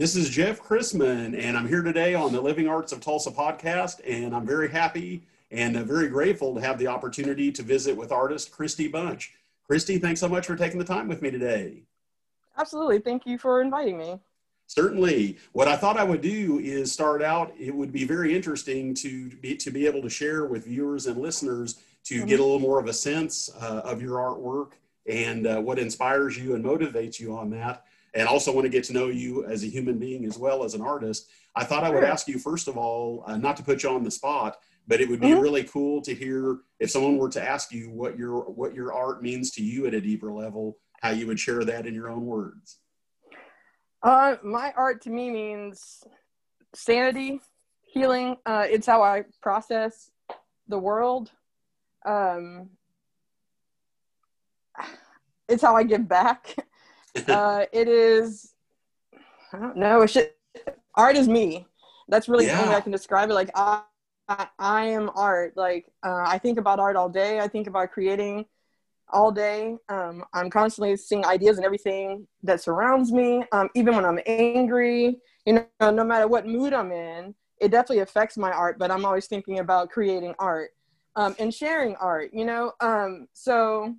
This is Jeff Chrisman, and I'm here today on the Living Arts of Tulsa podcast, and I'm very happy and uh, very grateful to have the opportunity to visit with artist Krystie Bunch. Krystie, thanks so much for taking the time with me today. Absolutely. Thank you for inviting me. Certainly. What I thought I would do is start out, it would be very interesting to be, to be able to share with viewers and listeners to mm-hmm. get a little more of a sense uh, of your artwork and uh, what inspires you and motivates you on that and also want to get to know you as a human being as well as an artist. I thought I would ask you, first of all, uh, not to put you on the spot, but it would be mm-hmm. really cool to hear if someone were to ask you what your what your art means to you at a deeper level, how you would share that in your own words. Uh, my art to me means sanity, healing. Uh, it's how I process the world. Um, it's how I give back. uh, it is, I don't know. It's just, art is me. That's really yeah. the only way I can describe it. Like I, I, I am art. Like uh, I think about art all day. I think about creating all day. Um, I'm constantly seeing ideas and everything that surrounds me. Um, even when I'm angry, you know, no matter what mood I'm in, it definitely affects my art. But I'm always thinking about creating art um, and sharing art. You know, um, so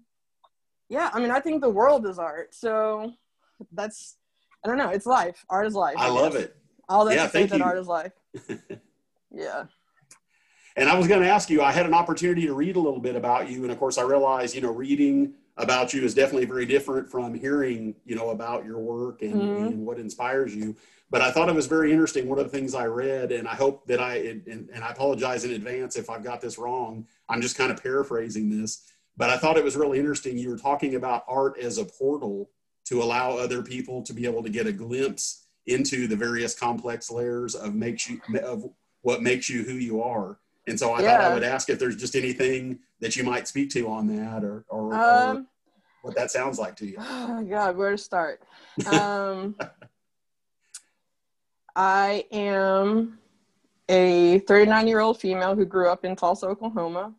yeah, I mean, I think the world is art. So that's, I don't know, it's life. Art is life. I, I love it. All that yeah, to that art is life. yeah. And I was going to ask you, I had an opportunity to read a little bit about you. And of course, I realized, you know, reading about you is definitely very different from hearing, you know, about your work and, mm-hmm. and what inspires you. But I thought it was very interesting. One of the things I read, and I hope that I, and, and I apologize in advance if I've got this wrong. I'm just kind of paraphrasing this but I thought it was really interesting. You were talking about art as a portal to allow other people to be able to get a glimpse into the various complex layers of makes you of what makes you who you are. And so I yeah. thought I would ask if there's just anything that you might speak to on that or, or, um, or what that sounds like to you. Oh God, where to start? Um, I am a 39 year old female who grew up in Tulsa, Oklahoma.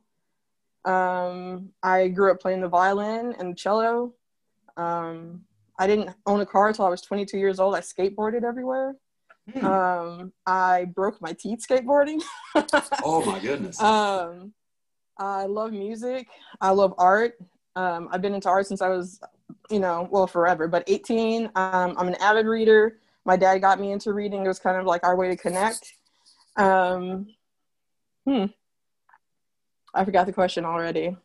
Um, I grew up playing the violin and the cello. Um, I didn't own a car until I was 22 years old. I skateboarded everywhere. Mm. Um, I broke my teeth skateboarding. oh my goodness. Um, I love music. I love art. Um, I've been into art since I was, you know, well, forever, but 18. Um, I'm an avid reader. My dad got me into reading. It was kind of like our way to connect. Um, hmm. I forgot the question already.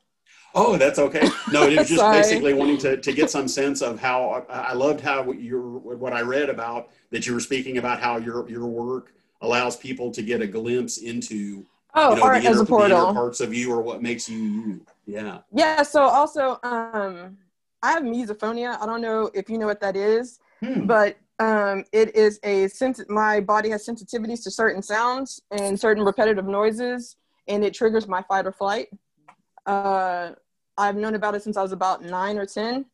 Oh, that's okay. No, it was just basically wanting to, to get some sense of how I loved how your what I read about that you were speaking about how your your work allows people to get a glimpse into oh you know, art inner, as a portal parts of you or what makes you you. Yeah. Yeah. So also, um, I have misophonia. I don't know if you know what that is, hmm. but um, it is a sense. My body has sensitivities to certain sounds and certain repetitive noises and it triggers my fight or flight. Uh, I've known about it since I was about nine or 10.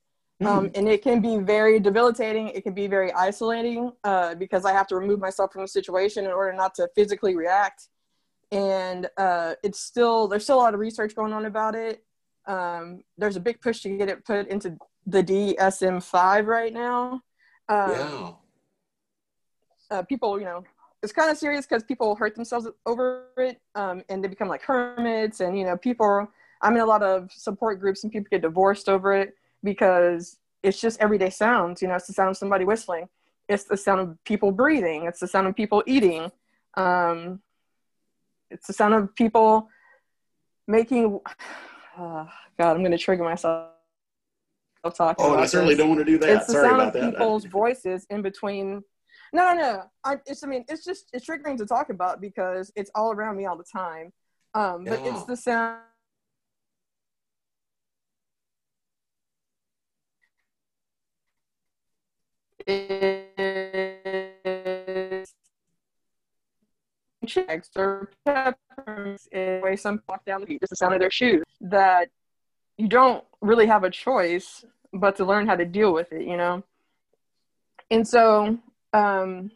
Mm. Um, and it can be very debilitating. It can be very isolating uh, because I have to remove myself from the situation in order not to physically react. And uh, it's still, there's still a lot of research going on about it. Um, there's a big push to get it put into the DSM 5 right now. Um, yeah. Uh, people, you know, it's kind of serious because people hurt themselves over it um, and they become like hermits and you know people i'm in a lot of support groups and people get divorced over it because it's just everyday sounds you know it's the sound of somebody whistling. It's the sound of people breathing. It's the sound of people eating. Um, it's the sound of people making uh, god i'm going to trigger myself. Talking oh i certainly this. don't want to do that. It's the Sorry sound of that. people's voices in between no, no, I, it's, I mean, it's just, it's triggering to talk about because it's all around me all the time. Um, but yeah. it's the sound. checks or peppers in way some walk down the street, just the sound of their shoes that you don't really have a choice but to learn how to deal with it, you know? And so um,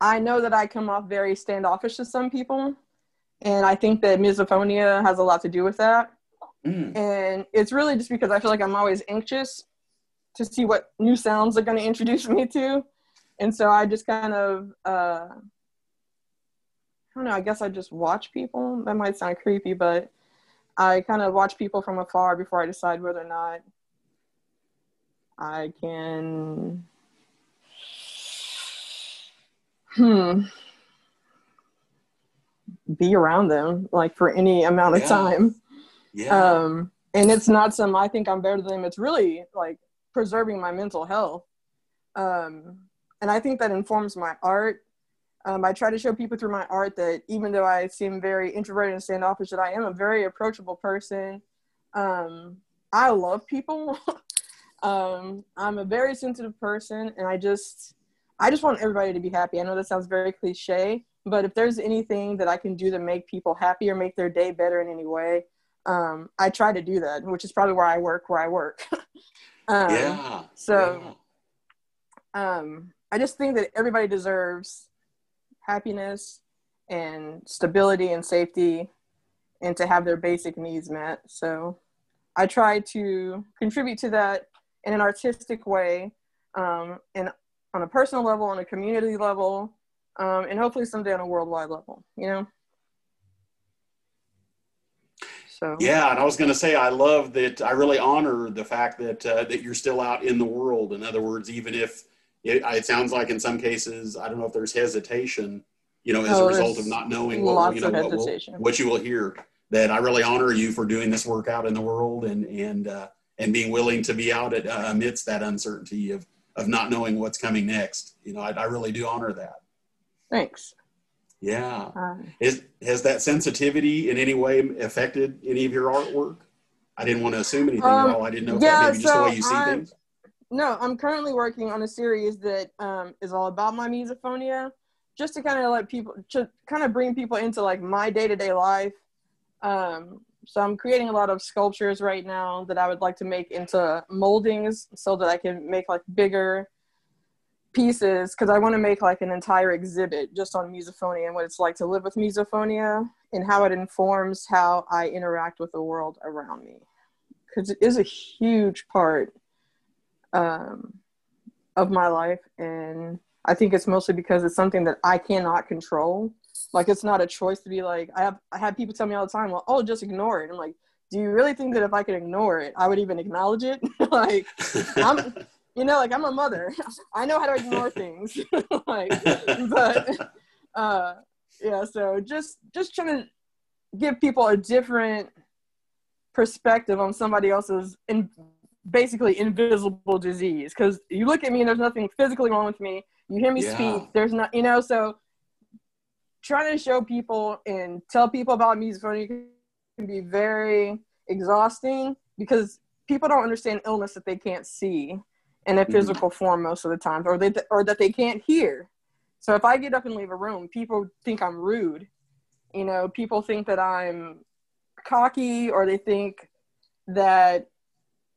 I know that I come off very standoffish to some people, and I think that misophonia has a lot to do with that. Mm. And it's really just because I feel like I'm always anxious. to see what new sounds they're going to introduce me to. And so I just kind of, uh, I don't know, I guess I just watch people. That might sound creepy, but I kind of watch people from afar before I decide whether or not I can. Hmm. Be around them like for any amount of yeah. time. Yeah. Um, and it's not some I think I'm better than them. It's really like preserving my mental health. Um, and I think that informs my art. Um, I try to show people through my art that even though I seem very introverted and standoffish, that I am a very approachable person. Um, I love people. um, I'm a very sensitive person, and I just, I just want everybody to be happy. I know that sounds very cliche, but if there's anything that I can do to make people happy or make their day better in any way, um, I try to do that, which is probably where I work, where I work. Um, yeah. So, yeah. Um, I just think that everybody deserves happiness and stability and safety and to have their basic needs met. So I try to contribute to that in an artistic way um, and on a personal level, on a community level, um, and hopefully someday on a worldwide level, you know? So yeah, and I was going to say I love that. I really honor the fact that uh, that you're still out in the world. In other words, even if it, it, sounds like in some cases, I don't know if there's hesitation, you know, as oh, a result of not knowing what you know what, will, what, you will hear. That I really honor you for doing this work out in the world and and uh, and being willing to be out at, uh, amidst that uncertainty of of not knowing what's coming next. You know, I, I really do honor that. Thanks. Yeah. Um, Is, has that sensitivity in any way affected any of your artwork? I didn't want to assume anything um, at all. I didn't know yeah, that maybe so just the way you see I'm, things. No, I'm currently working on a series that um, is all about my misophonia, just to kind of let people, to kind of bring people into like my day to day life. Um, so I'm creating a lot of sculptures right now that I would like to make into moldings so that I can make like bigger pieces because I want to make like an entire exhibit just on misophonia and what it's like to live with misophonia and how it informs how I interact with the world around me. Because it is a huge part um, of my life. And I think it's mostly because it's something that I cannot control. Like it's not a choice to be like, I have, I have people tell me all the time, well, oh, just ignore it. I'm like, do you really think that if I could ignore it, I would even acknowledge it? like, I'm, you know, like I'm a mother. I know how to ignore things. like, but uh, yeah. So just just trying to give people a different perspective on somebody else's in basically invisible disease. Because you look at me and there's nothing physically wrong with me. You hear me yeah. speak. There's not, you know. So trying to show people and tell people about misophonia can be very exhausting because people don't understand illness that they can't see in a mm-hmm. physical mm-hmm. form most of the time, or they or that they can't hear. So if I get up and leave a room, people think I'm rude. You know, people think that I'm cocky, or they think that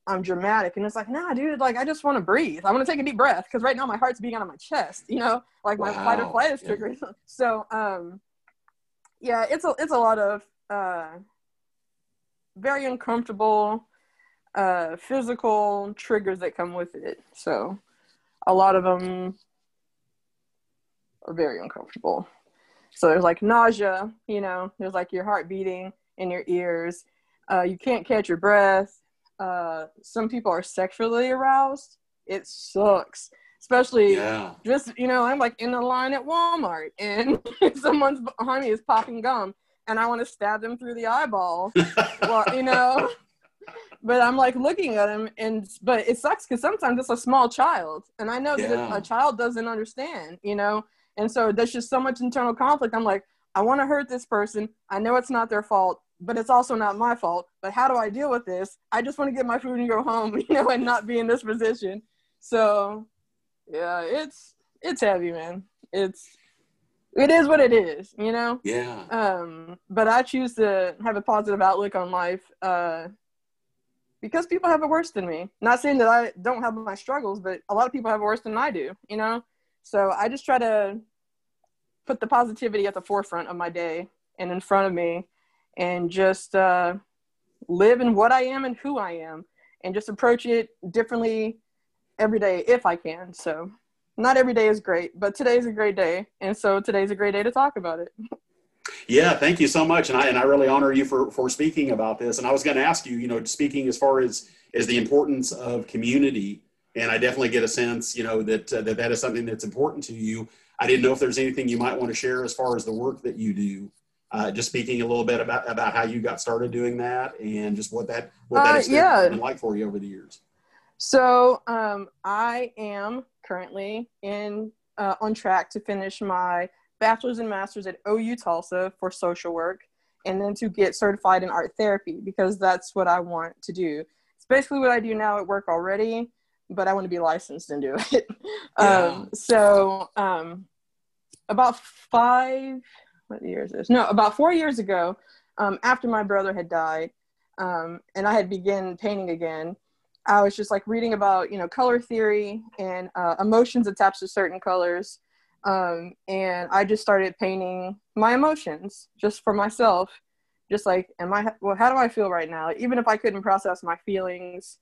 I'm dramatic. And it's like, nah, dude, like I just want to breathe. I want to take a deep breath because right now my heart's beating out of my chest. You know, like my wow. fight or flight is triggered. Yeah. So, um, yeah, it's a it's a lot of uh, very uncomfortable uh, physical triggers that come with it. So a lot of them are very uncomfortable. So there's like nausea, you know, there's like your heart beating in your ears. Uh, you can't catch your breath. Uh, some people are sexually aroused. It sucks. Especially yeah. just, you know, I'm like in the line at Walmart and someone's behind me is popping gum and I want to stab them through the eyeball. well, you know, but I'm like looking at him, and but it sucks because sometimes it's a small child, and I know yeah. that a child doesn't understand, you know, and so there's just so much internal conflict. I'm like, I want to hurt this person. I know it's not their fault, but it's also not my fault. But how do I deal with this? I just want to get my food and go home, you know, and not be in this position. So, yeah, it's it's heavy, man. It's it is what it is, you know. Yeah. Um, but I choose to have a positive outlook on life. Uh, because people have it worse than me. Not saying that I don't have my struggles, but a lot of people have it worse than I do, you know? So I just try to put the positivity at the forefront of my day and in front of me and just uh, live in what I am and who I am and just approach it differently every day if I can. So not every day is great, but today's a great day. And so today's a great day to talk about it. Yeah, thank you so much, and I and I really honor you for for speaking about this. And I was going to ask you, you know, speaking as far as as the importance of community, and I definitely get a sense, you know, that uh, that that is something that's important to you. I didn't know if there's anything you might want to share as far as the work that you do. Uh, just speaking a little bit about about how you got started doing that, and just what that what that uh, yeah. been like for you over the years. So um, I am currently in uh, on track to finish my bachelor's and master's at OU Tulsa for social work, and then to get certified in art therapy because that's what I want to do. It's basically what I do now at work already, but I want to be licensed and do it. Yeah. Um, so um, about five, what year is this? No, about four years ago, um, after my brother had died, um, and I had begun painting again. I was just like reading about you know color theory and uh, emotions attached to certain colors, um, and I just started painting my emotions just for myself. Just like, am I, well, how do I feel right now? Even if I couldn't process my feelings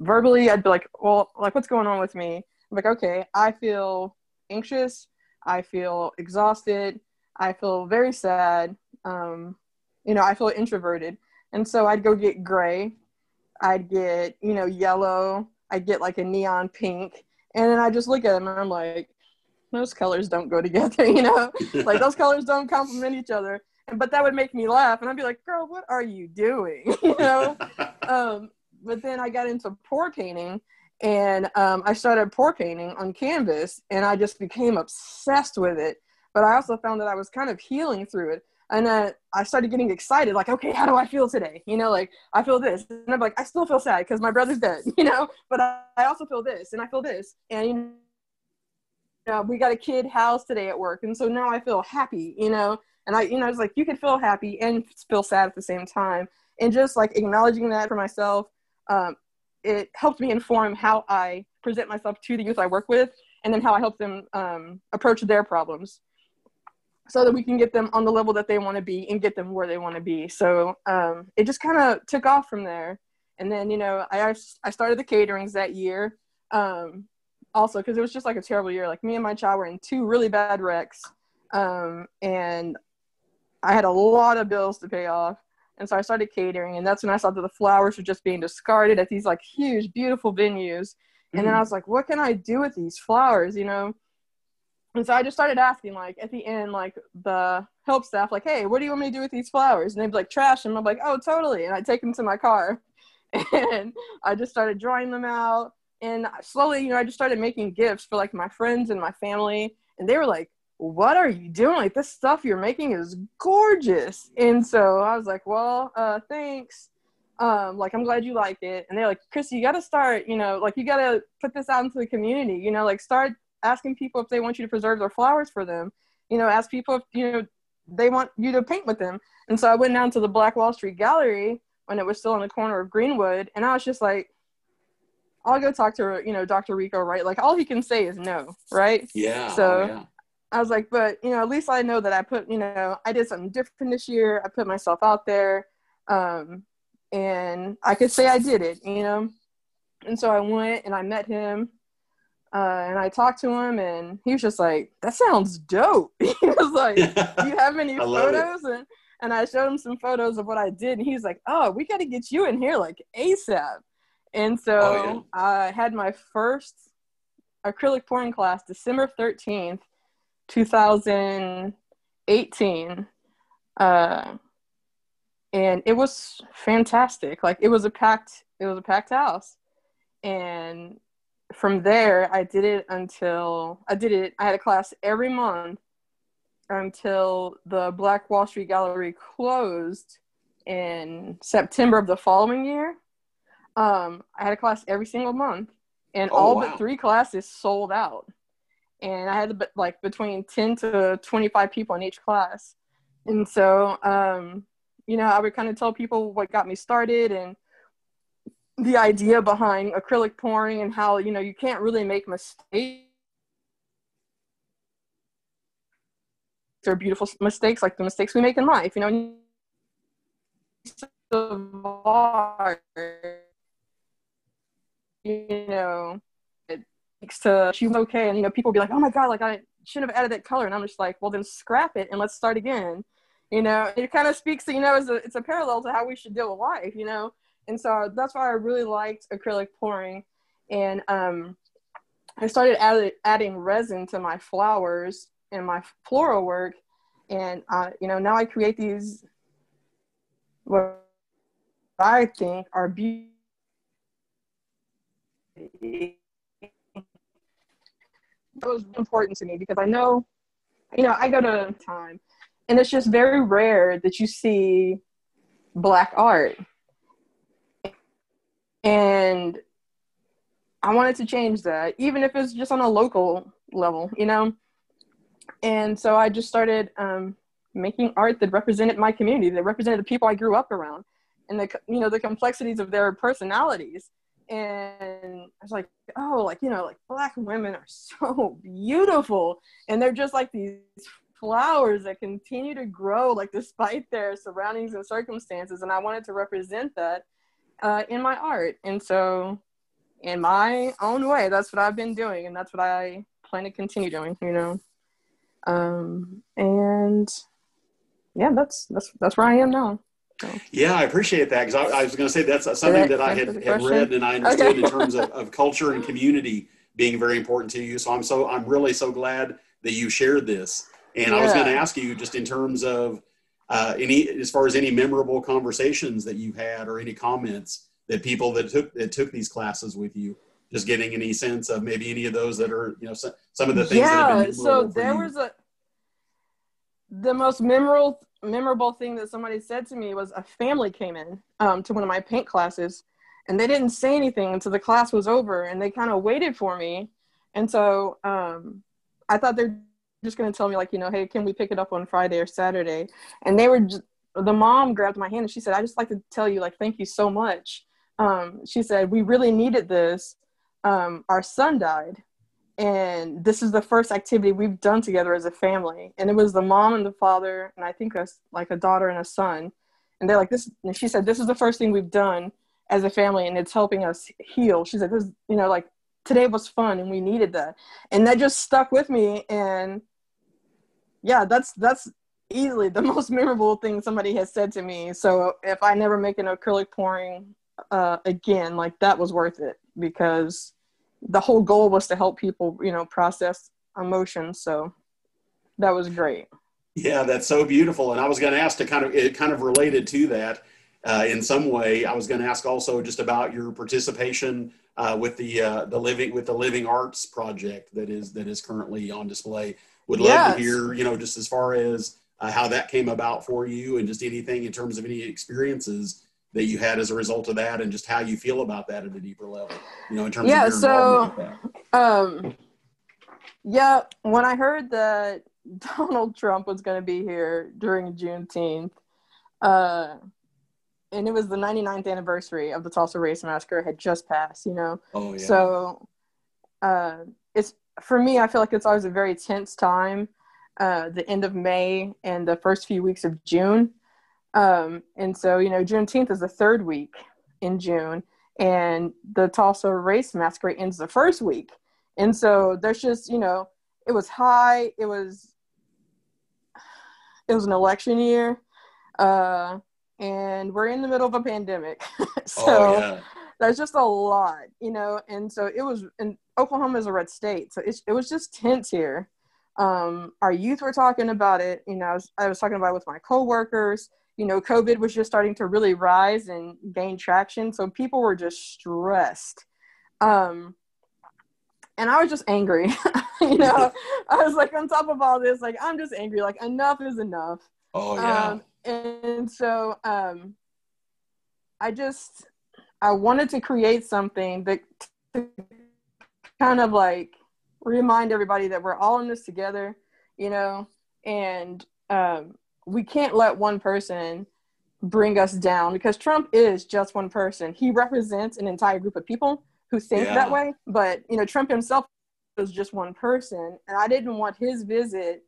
verbally, I'd be like, well, like, what's going on with me? I'm like, okay, I feel anxious. I feel exhausted. I feel very sad. Um, you know, I feel introverted. And so I'd go get gray. I'd get, you know, yellow. I'd get like a neon pink. And then I just look at them and I'm like, those colors don't go together, you know? like those colors don't complement each other. But that would make me laugh, and I'd be like, "Girl, what are you doing?" you know. um, but then I got into pour painting, and um, I started pour painting on canvas, and I just became obsessed with it. But I also found that I was kind of healing through it, and then I started getting excited, like, okay, how do I feel today? You know, like I feel this, and I'm like, I still feel sad because my brother's dead, you know, but I, I also feel this, and I feel this, and you know, we got a kid house today at work and so now i feel happy you know and i you know it's like you can feel happy and feel sad at the same time and just like acknowledging that for myself um, it helped me inform how i present myself to the youth i work with and then how i help them um, approach their problems so that we can get them on the level that they want to be and get them where they want to be so um, it just kind of took off from there and then you know i i started the caterings that year um, also because it was just like a terrible year. Like me and my child were in two really bad wrecks, um, and I had a lot of bills to pay off. And so I started catering, and that's when I saw that the flowers were just being discarded at these like huge, beautiful venues. And mm. then I was like, what can I do with these flowers, you know? And so I just started asking, like at the end, like the help staff, like, hey, what do you want me to do with these flowers? And they'd be like, trash. Them. I'm like, oh, totally. And I'd take them to my car, and I just started drawing them out. And slowly you know i just started making gifts for like my friends and my family. And they were like what are you doing? Like this stuff you're making is gorgeous. And so i was like well uh thanks. Um like i'm glad you like it. And they're like chrissy you gotta start you know like you gotta put this out into the community you know like start asking people if they want you to preserve their flowers for them you know ask people if you know they want you to paint with them and so i went down to the black wall street gallery when it was still in the corner of greenwood and i was just like I'll go talk to you know Dr. Ricco, right? Like all he can say is no, right? Yeah. So oh, yeah. I was like, but you know, at least I know that I put, you know, I did something different this year. I put myself out there, um, and I could say I did it, you know. And so I went and I met him, uh, and I talked to him, and he was just like, "That sounds dope." he was like, "Do you have any photos?" And and I showed him some photos of what I did, and he was like, "Oh, we got to get you in here like ASAP." And so oh, yeah. I had my first acrylic pouring class December 13th, 2018. Uh, and it was fantastic. Like it was a packed, it was a packed house. And from there, I did it until I did it. I had a class every month until the Black Wall Street Gallery closed in September of the following year. Um, I had a class every single month, and oh, all wow. but three classes sold out. And I had like between ten to twenty five people in each class, and so um, you know I would kind of tell people what got me started and the idea behind acrylic pouring and how you know you can't really make mistakes or beautiful mistakes like the mistakes we make in life you know you know, it, takes to she was okay and you know people be like oh my god like i shouldn't have added that color and i'm just like well then scrap it and let's start again you know it kind of speaks to you know it's a, it's a parallel to how we should deal with life you know and so that's why i really liked acrylic pouring. And um i started add, adding resin to my flowers and my floral work. And uh, you know now i create these what i think are beautiful that was important to me because I know, you know, I go to time, and it's just very rare that you see black art, and I wanted to change that, even if it's just on a local level, you know. And so I just started um, making art that represented my community, that represented the people I grew up around, and the you know the complexities of their personalities and I was like, oh, like you know, like black women are so beautiful, and they're just like these flowers that continue to grow, like despite their surroundings and circumstances. And I wanted to represent that uh, in my art, and so in my own way, that's what I've been doing, and that's what I plan to continue doing. You know, um, and yeah, that's that's that's where I am now. Yeah, I appreciate that because I, I, was going to say that's something that I had, had read and I understood okay. in terms of, of culture and community being very important to you. So I'm so I'm really so glad that you shared this. And yeah. I was going to ask you just in terms of uh, any as far as any memorable conversations that you had or any comments that people that took that took these classes with you just getting any sense of maybe any of those that are you know some, some of the things yeah so there was a the most memorable memorable thing that somebody said to me was a family came in um, to one of my paint classes and they didn't say anything until the class was over and they kind of waited for me and so um, i thought they're just going to tell me like you know hey can we pick it up on friday or saturday? And they were just, the mom grabbed my hand and she said i just like to tell you like thank you so much. Um, she said we really needed this. Um, our son died and this is the first activity we've done together as a family. And it was the mom and the father and i think a, like a daughter and a son. And they're like this and she said this is the first thing we've done as a family and it's helping us heal. She said this you know like today was fun and we needed that and that just stuck with me and yeah that's that's easily the most memorable thing somebody has said to me so if i never make an acrylic pouring uh, again like that was worth it because the whole goal was to help people, you know, process emotions. So that was great. Yeah, that's so beautiful. And I was going to ask to kind of it kind of related to that uh, in some way. I was going to ask also just about your participation uh, with the uh, the living with the Living Arts project that is that is currently on display. Would love yes. to hear, you know, just as far as uh, how that came about for you, and just anything in terms of any experiences that you had as a result of that and just how you feel about that at a deeper level you know in terms yeah, of so um yeah when i heard that donald trump was going to be here during juneteenth uh and it was the 99th anniversary of the tulsa race massacre had just passed you know oh, yeah. so uh it's for me i feel like it's always a very tense time uh the end of may and the first few weeks of june um, and so, you know, Juneteenth is the third week in June, and the Tulsa Race Massacre ends the first week. And so there's just, you know, it was high. It was, it was an election year, uh, and we're in the middle of a pandemic. so oh, yeah. there's just a lot, you know. And so it was, and Oklahoma is a red state, so it was just tense here. Um, our youth were talking about it. You know, I was, I was talking about it with my coworkers you know, COVID was just starting to really rise and gain traction. So people were just stressed. Um, and I was just angry. you know, I was like, on top of all this, like, I'm just angry. Like, enough is enough. Oh, yeah. Um, and so um, I just, I wanted to create something that to kind of like remind everybody that we're all in this together, you know, and um, we can't let one person bring us down because Trump is just one person. He represents an entire group of people who think yeah. that way, but you know, Trump himself was just one person, and I didn't want his visit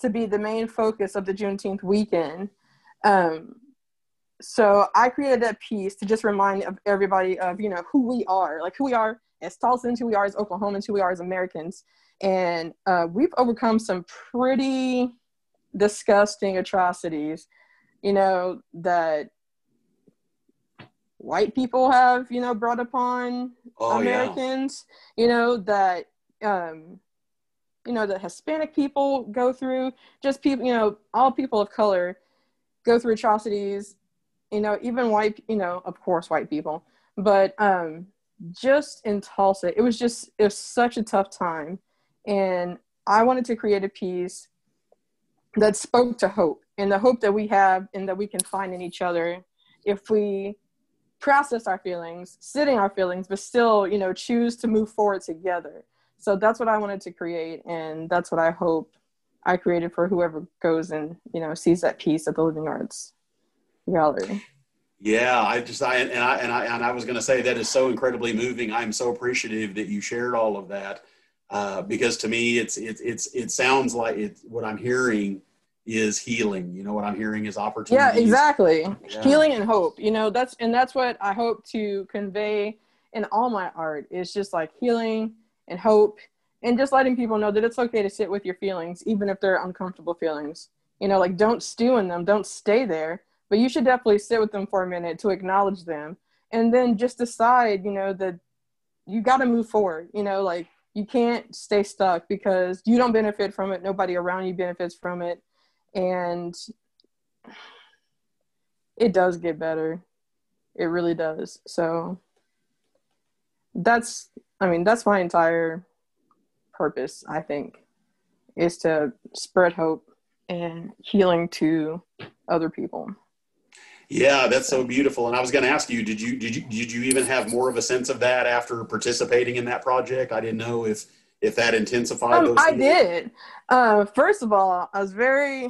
to be the main focus of the Juneteenth weekend. Um, so I created that piece to just remind of everybody of you know who we are, like who we are as Tulsans, who we are as Oklahomans, who we are as Americans. And uh, we've overcome some pretty disgusting atrocities, you know, that white people have, you know, brought upon oh, Americans, yeah. you know, that, um, you know, that Hispanic people go through, just people, you know, all people of color go through atrocities, you know, even white, you know, of course, white people, but um, just in Tulsa, it was just, it was such a tough time. And I wanted to create a piece that spoke to hope and the hope that we have and that we can find in each other if we process our feelings, sitting our feelings, but still, you know, choose to move forward together. So that's what I wanted to create, and that's what I hope I created for whoever goes and you know sees that piece at the Living Arts Gallery. Yeah, I just I and I and I and I was going to say that is so incredibly moving. I'm so appreciative that you shared all of that uh, because to me, it's it's it's it sounds like it's what I'm hearing is healing. You know what I'm hearing is opportunity. Yeah, exactly. Yeah. Healing and hope. You know, that's and that's what I hope to convey in all my art is just like healing and hope and just letting people know that it's okay to sit with your feelings even if they're uncomfortable feelings. You know, like don't stew in them, don't stay there, but you should definitely sit with them for a minute to acknowledge them and then just decide, you know, that you got to move forward, you know, like you can't stay stuck because you don't benefit from it, nobody around you benefits from it and it does get better it really does so that's i mean that's my entire purpose i think is to spread hope and healing to other people. Yeah that's so beautiful. And i was going to ask you did you did you did you even have more of a sense of that after participating in that project? I didn't know if if that intensified um, I did. Uh, first of all, I was very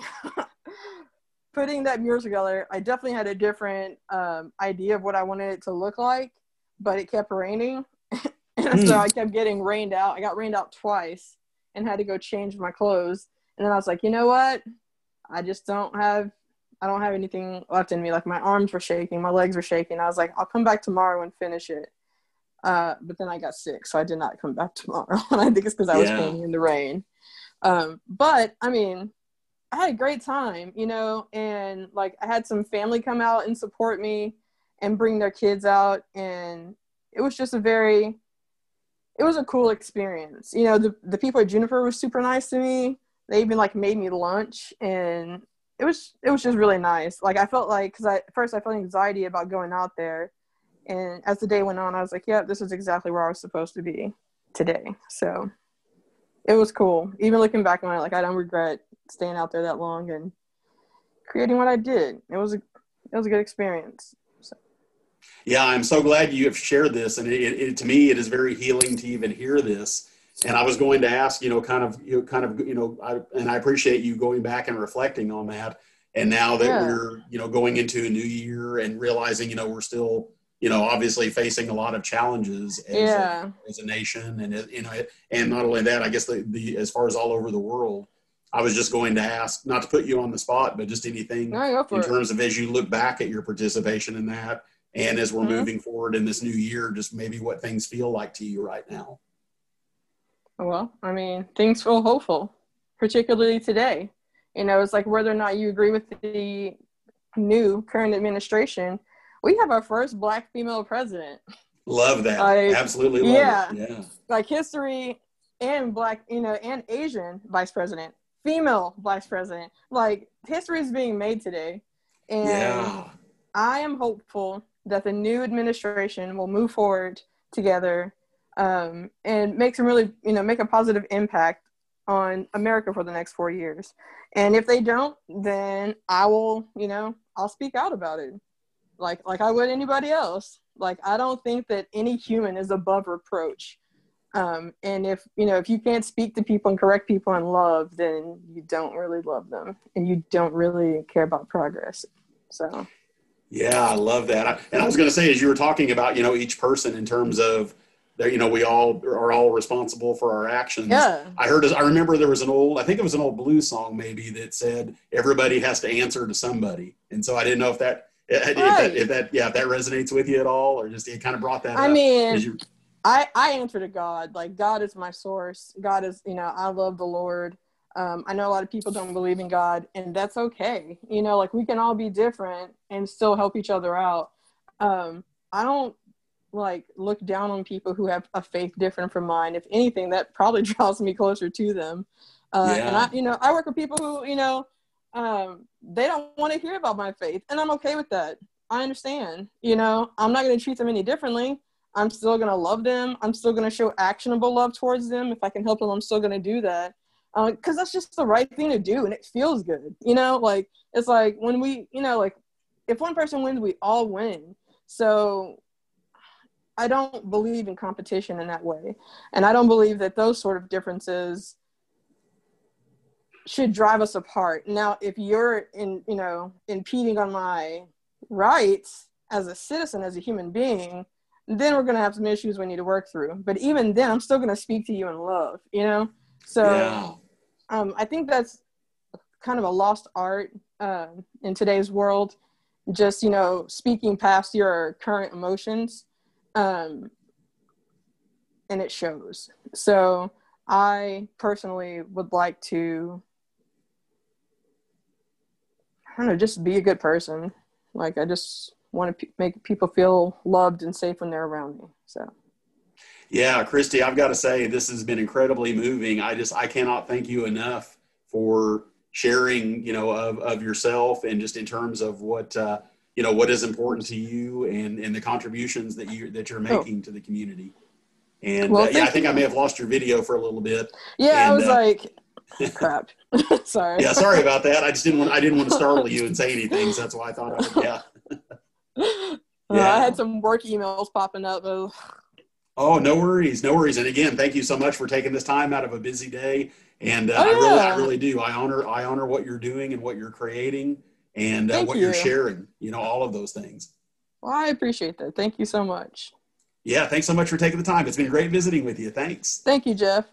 putting that mural together. I definitely had a different um, idea of what I wanted it to look like, but it kept raining, so hmm. I kept getting rained out. I got rained out twice and had to go change my clothes. And then I was like, you know what? I just don't have. I don't have anything left in me. Like my arms were shaking, my legs were shaking. I was like, I'll come back tomorrow and finish it. Uh, but then I got sick, so I did not come back tomorrow. and I think it's because I was yeah. painting in the rain. Um, but I mean, I had a great time, you know, and like I had some family come out and support me and bring their kids out, and it was just a very, it was a cool experience. You know, the the people at Juniper were super nice to me. They even like made me lunch, and it was it was just really nice. Like I felt like because I first I felt anxiety about going out there and as the day went on, I was like, yeah, this is exactly where I was supposed to be today. So it was cool. Even looking back on it, like I don't regret staying out there that long and creating what I did. It was a it was a good experience. Yeah, I'm so glad you have shared this, and it, it, to me, it is very healing to even hear this. And I was going to ask, you know, kind of, you know, kind of, you know, I, and I appreciate you going back and reflecting on that. And now that yeah. we're, you know, going into a new year and realizing, you know, we're still you know, obviously facing a lot of challenges as, yeah. a, as a nation, and you know, and not only that, I guess the, the as far as all over the world. I was just going to ask, not to put you on the spot, but just anything no, in terms of as you look back at your participation in that, and as we're mm-hmm. moving forward in this new year, just maybe what things feel like to you right now. Well, I mean, things feel hopeful, particularly today. You know, it's like whether or not you agree with the new current administration, we have our first black female president. Love that. Like, Absolutely love yeah, it. Yeah. Like history and black, you know, and Asian vice president, female vice president. Like history is being made today. And yeah. I am hopeful that the new administration will move forward together um, and make some really, you know, make a positive impact on America for the next four years. And if they don't, then I will, you know, I'll speak out about it like like I would anybody else. Like I don't think that any human is above reproach. Um, and if you know if you can't speak to people and correct people in love, then you don't really love them, and you don't really care about progress. So. Yeah, I love that. and I was going to say, as you were talking about, you know, each person in terms of that, you know, we all are all responsible for our actions. Yeah. I heard, I remember there was an old, I think it was an old blues song maybe that said everybody has to answer to somebody. And so I didn't know if that if, right. that, if that yeah if that resonates with you at all or just it kind of brought that i mean I I answer to God. Like God is my source. God is you know I love the Lord. Um, I know a lot of people don't believe in God, and that's okay. You know, like we can all be different and still help each other out. Um, I don't like look down on people who have a faith different from mine. If anything, that probably draws me closer to them. Uh, yeah. And I, you know, I work with people who, you know, um, they don't want to hear about my faith, and I'm okay with that. I understand. You know, I'm not going to treat them any differently. I'm still going to love them. I'm still going to show actionable love towards them. If I can help them, I'm still going to do that because uh, that's just the right thing to do, and it feels good. You know, like it's like when we, you know, like if one person wins, we all win. So I don't believe in competition in that way. And I don't believe that those sort of differences should drive us apart. Now, if you're in, you know, impeding on my rights as a citizen, as a human being, then we're going to have some issues we need to work through. But even then, I'm still going to speak to you in love, you know? So. Um, I think that's kind of a lost art uh, in today's world. Just, you know, speaking past your current emotions um, and it shows. So I personally would like to, I don't know, just be a good person. Like I just want to p- make people feel loved and safe when they're around me. So. Yeah, Krystie, I've got to say this has been incredibly moving. I just I cannot thank you enough for sharing, you know, of, of yourself and just in terms of what uh, you know what is important to you and and the contributions that you that you're oh. making oh. to the community. And well, uh, yeah, I think you. I may have lost your video for a little bit. Yeah, and, I was uh, like, crap. sorry. Yeah, sorry about that. I just didn't want I didn't want to startle you and say anything, so that's why I thought I would. Yeah. yeah. Uh, I had some work emails popping up. Oh, no worries, no worries. And again, thank you so much for taking this time out of a busy day. And uh, oh, yeah. I really, I really do. I honor, I honor what you're doing and what you're creating and uh, what you. are sharing, you know, all of those things. Well, I appreciate that. Thank you so much. Yeah, thanks so much for taking the time. It's been great visiting with you. Thanks. Thank you, Jeff.